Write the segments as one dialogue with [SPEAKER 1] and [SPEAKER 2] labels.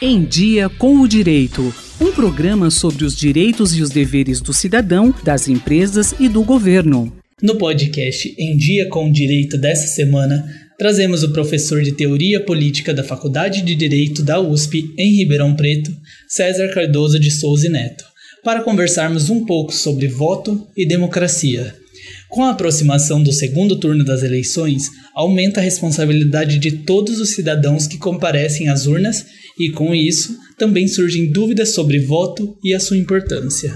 [SPEAKER 1] Em Dia com o Direito. Um programa sobre os direitos e os deveres do cidadão, das empresas e do governo.
[SPEAKER 2] No podcast Em Dia com o Direito dessa semana, trazemos o professor de Teoria Política da Faculdade de Direito da USP, em Ribeirão Preto, César Cardoso de Souza Neto, para conversarmos um pouco sobre voto e democracia. Com a aproximação do segundo turno das eleições, aumenta a responsabilidade de todos os cidadãos que comparecem às urnas e, com isso, também surgem dúvidas sobre voto e a sua importância.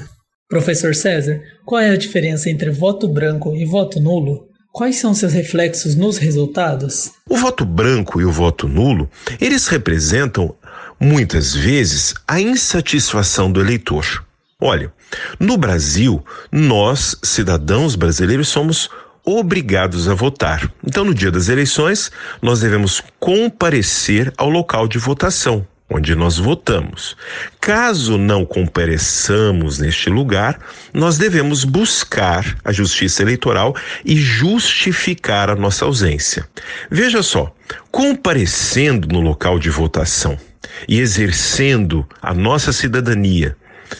[SPEAKER 2] Professor César, qual é a diferença entre voto branco e voto nulo? Quais são seus reflexos nos resultados?
[SPEAKER 3] O voto branco e o voto nulo, eles representam muitas vezes a insatisfação do eleitor. Olha, no Brasil, nós, cidadãos brasileiros, somos obrigados a votar. Então, no dia das eleições, nós devemos comparecer ao local de votação, onde nós votamos. Caso não compareçamos neste lugar, nós devemos buscar a justiça eleitoral e justificar a nossa ausência. Veja só, comparecendo no local de votação e exercendo a nossa cidadania,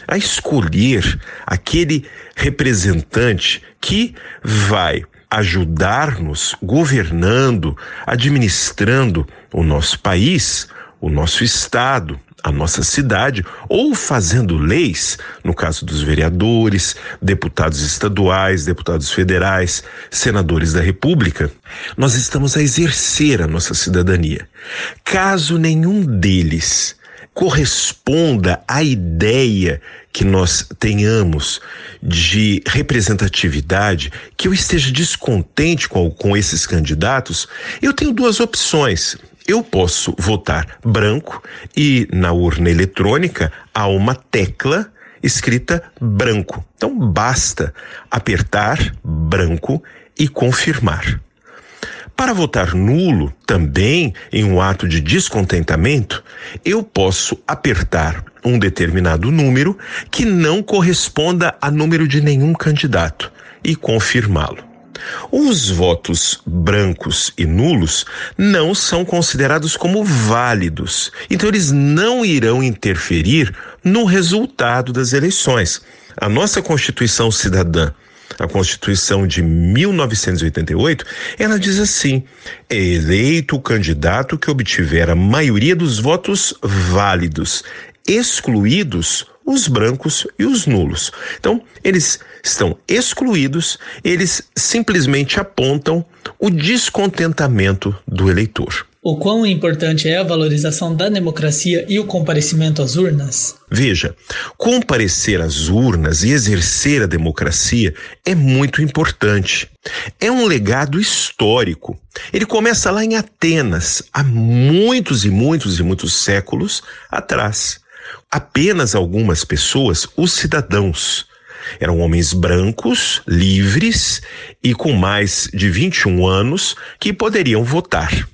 [SPEAKER 3] a escolher aquele representante que vai ajudar-nos governando, administrando o nosso país, o nosso estado, a nossa cidade, ou fazendo leis, no caso dos vereadores, deputados estaduais, deputados federais, senadores da República, nós estamos a exercer a nossa cidadania. Caso nenhum deles corresponda à ideia que nós tenhamos de representatividade, que eu esteja descontente com, com esses candidatos, eu tenho duas opções. Eu posso votar branco e na urna eletrônica há uma tecla escrita branco. Então basta apertar branco e confirmar. Para votar nulo, também em um ato de descontentamento, eu posso apertar um determinado número que não corresponda a número de nenhum candidato e confirmá-lo. Os votos brancos e nulos não são considerados como válidos, então eles não irão interferir no resultado das eleições. A nossa Constituição Cidadã a Constituição de 1988, ela diz assim: é eleito o candidato que obtiver a maioria dos votos válidos, excluídos os brancos e os nulos. Então, eles estão excluídos, eles simplesmente apontam o descontentamento do eleitor.
[SPEAKER 2] O quão importante é a valorização da democracia e o comparecimento às urnas?
[SPEAKER 3] Veja, comparecer às urnas e exercer a democracia é muito importante. É um legado histórico. Ele começa lá em Atenas, há muitos e muitos e muitos séculos atrás. Apenas algumas pessoas, os cidadãos, eram homens brancos, livres e com mais de 21 anos que poderiam votar.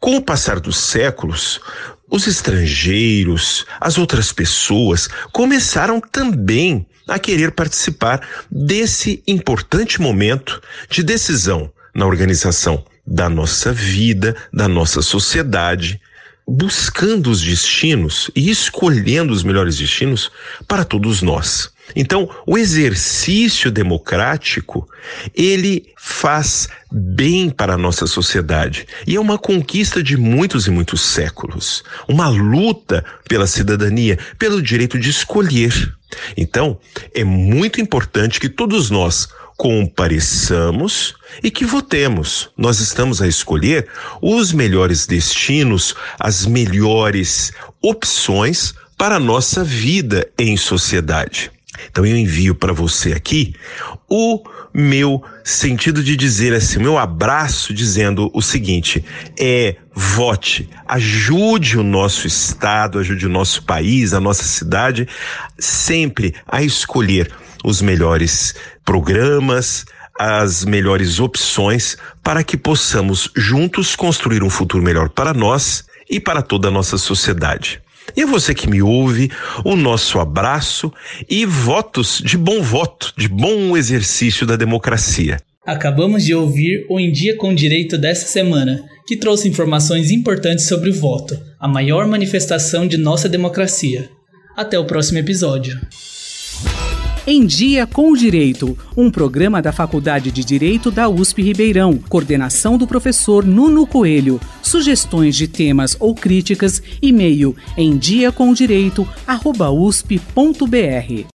[SPEAKER 3] Com o passar dos séculos, os estrangeiros, as outras pessoas começaram também a querer participar desse importante momento de decisão na organização da nossa vida, da nossa sociedade, buscando os destinos e escolhendo os melhores destinos para todos nós. Então, o exercício democrático, ele faz bem para a nossa sociedade e é uma conquista de muitos e muitos séculos, uma luta pela cidadania, pelo direito de escolher. Então, é muito importante que todos nós compareçamos e que votemos. Nós estamos a escolher os melhores destinos, as melhores opções para a nossa vida em sociedade. Então eu envio para você aqui o meu sentido de dizer assim, meu abraço dizendo o seguinte: é vote, ajude o nosso estado, ajude o nosso país, a nossa cidade sempre a escolher os melhores programas, as melhores opções para que possamos juntos construir um futuro melhor para nós e para toda a nossa sociedade. E a você que me ouve, o nosso abraço e votos de bom voto, de bom exercício da democracia.
[SPEAKER 2] Acabamos de ouvir o Em Dia com Direito dessa semana, que trouxe informações importantes sobre o voto, a maior manifestação de nossa democracia. Até o próximo episódio.
[SPEAKER 1] Em Dia com Direito, um programa da Faculdade de Direito da USP Ribeirão, coordenação do professor Nuno Coelho. Sugestões de temas ou críticas, e-mail em diacomdireito@usp.br.